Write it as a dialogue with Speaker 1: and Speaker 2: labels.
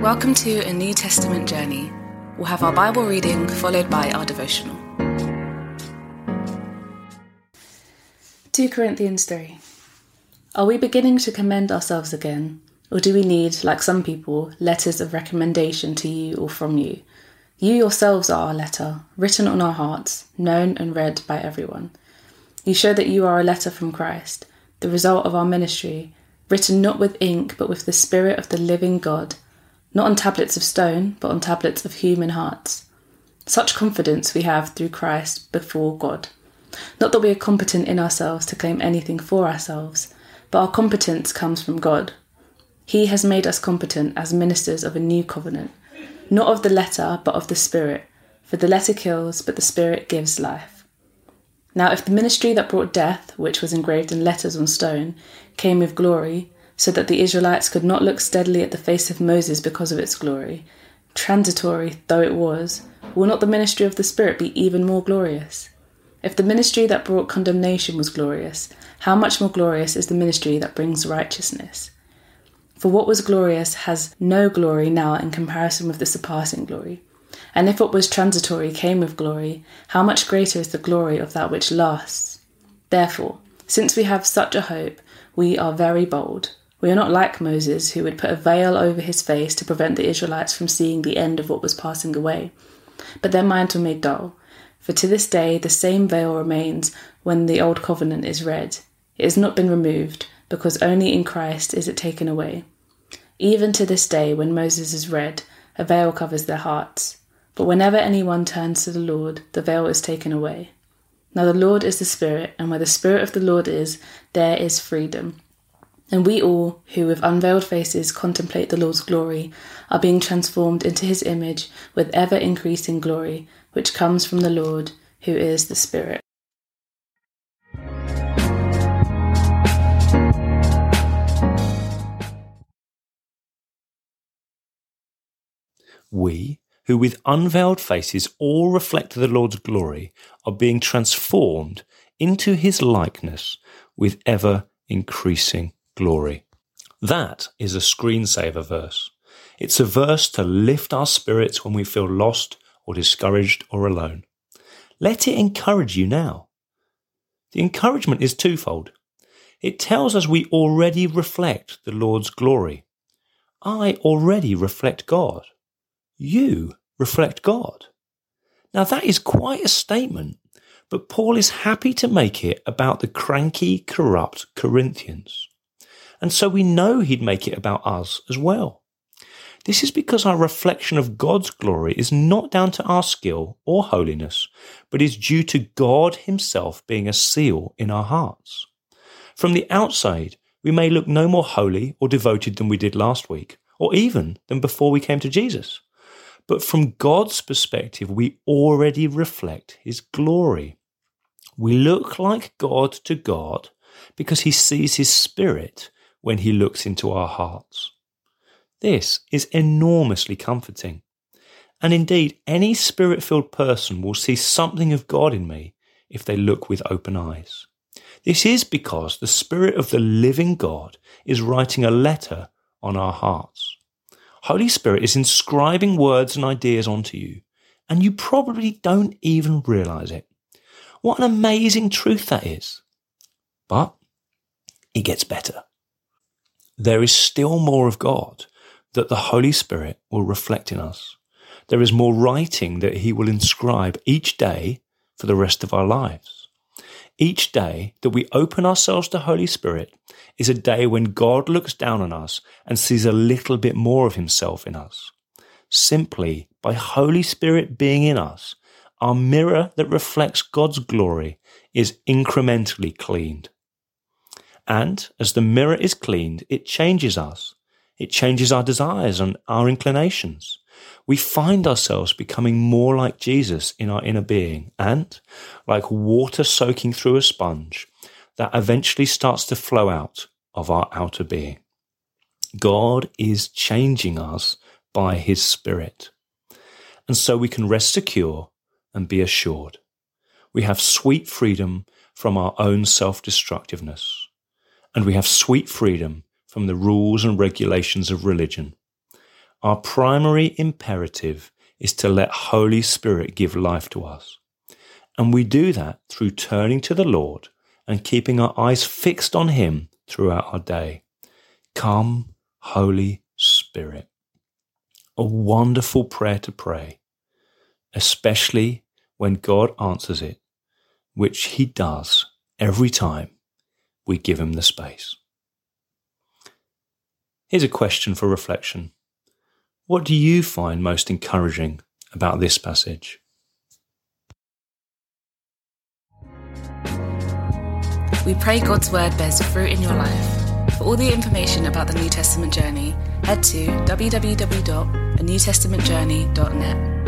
Speaker 1: Welcome to a New Testament journey. We'll have our Bible reading followed by our devotional. 2 Corinthians 3. Are we beginning to commend ourselves again? Or do we need, like some people, letters of recommendation to you or from you? You yourselves are our letter, written on our hearts, known and read by everyone. You show that you are a letter from Christ, the result of our ministry, written not with ink but with the Spirit of the living God not on tablets of stone, but on tablets of human hearts. Such confidence we have through Christ before God. Not that we are competent in ourselves to claim anything for ourselves, but our competence comes from God. He has made us competent as ministers of a new covenant, not of the letter, but of the Spirit. For the letter kills, but the Spirit gives life. Now, if the ministry that brought death, which was engraved in letters on stone, came with glory, so that the Israelites could not look steadily at the face of Moses because of its glory, transitory though it was, will not the ministry of the Spirit be even more glorious? If the ministry that brought condemnation was glorious, how much more glorious is the ministry that brings righteousness? For what was glorious has no glory now in comparison with the surpassing glory. And if what was transitory came with glory, how much greater is the glory of that which lasts? Therefore, since we have such a hope, we are very bold. We are not like Moses, who would put a veil over his face to prevent the Israelites from seeing the end of what was passing away. But their minds were made dull. For to this day the same veil remains when the Old Covenant is read. It has not been removed, because only in Christ is it taken away. Even to this day, when Moses is read, a veil covers their hearts. But whenever anyone turns to the Lord, the veil is taken away. Now the Lord is the Spirit, and where the Spirit of the Lord is, there is freedom. And we all, who with unveiled faces contemplate the Lord's glory, are being transformed into his image with ever increasing glory, which comes from the Lord, who is the Spirit.
Speaker 2: We, who with unveiled faces all reflect the Lord's glory, are being transformed into his likeness with ever increasing glory. That is a screensaver verse. It's a verse to lift our spirits when we feel lost or discouraged or alone. Let it encourage you now. The encouragement is twofold. It tells us we already reflect the Lord's glory. I already reflect God. You reflect God. Now that is quite a statement, but Paul is happy to make it about the cranky, corrupt Corinthians. And so we know he'd make it about us as well. This is because our reflection of God's glory is not down to our skill or holiness, but is due to God himself being a seal in our hearts. From the outside, we may look no more holy or devoted than we did last week, or even than before we came to Jesus. But from God's perspective, we already reflect his glory. We look like God to God because he sees his spirit when he looks into our hearts. This is enormously comforting. And indeed, any spirit filled person will see something of God in me if they look with open eyes. This is because the Spirit of the living God is writing a letter on our hearts. Holy Spirit is inscribing words and ideas onto you, and you probably don't even realize it. What an amazing truth that is. But it gets better there is still more of God that the Holy Spirit will reflect in us. There is more writing that He will inscribe each day for the rest of our lives. Each day that we open ourselves to Holy Spirit is a day when God looks down on us and sees a little bit more of Himself in us. Simply by Holy Spirit being in us, our mirror that reflects God's glory is incrementally cleaned. And as the mirror is cleaned, it changes us. It changes our desires and our inclinations. We find ourselves becoming more like Jesus in our inner being and, like water soaking through a sponge, that eventually starts to flow out of our outer being. God is changing us by his Spirit. And so we can rest secure and be assured. We have sweet freedom from our own self destructiveness and we have sweet freedom from the rules and regulations of religion. our primary imperative is to let Holy Spirit give life to us. And we do that through turning to the Lord and keeping our eyes fixed on Him throughout our day. Come, Holy Spirit. A wonderful prayer to pray, especially when God answers it, which He does every time we give Him the space. Here's a question for reflection. What do you find most encouraging about this passage?
Speaker 1: We pray God's word bears fruit in your life. For all the information about the New Testament journey, head to www.anewtestamentjourney.net.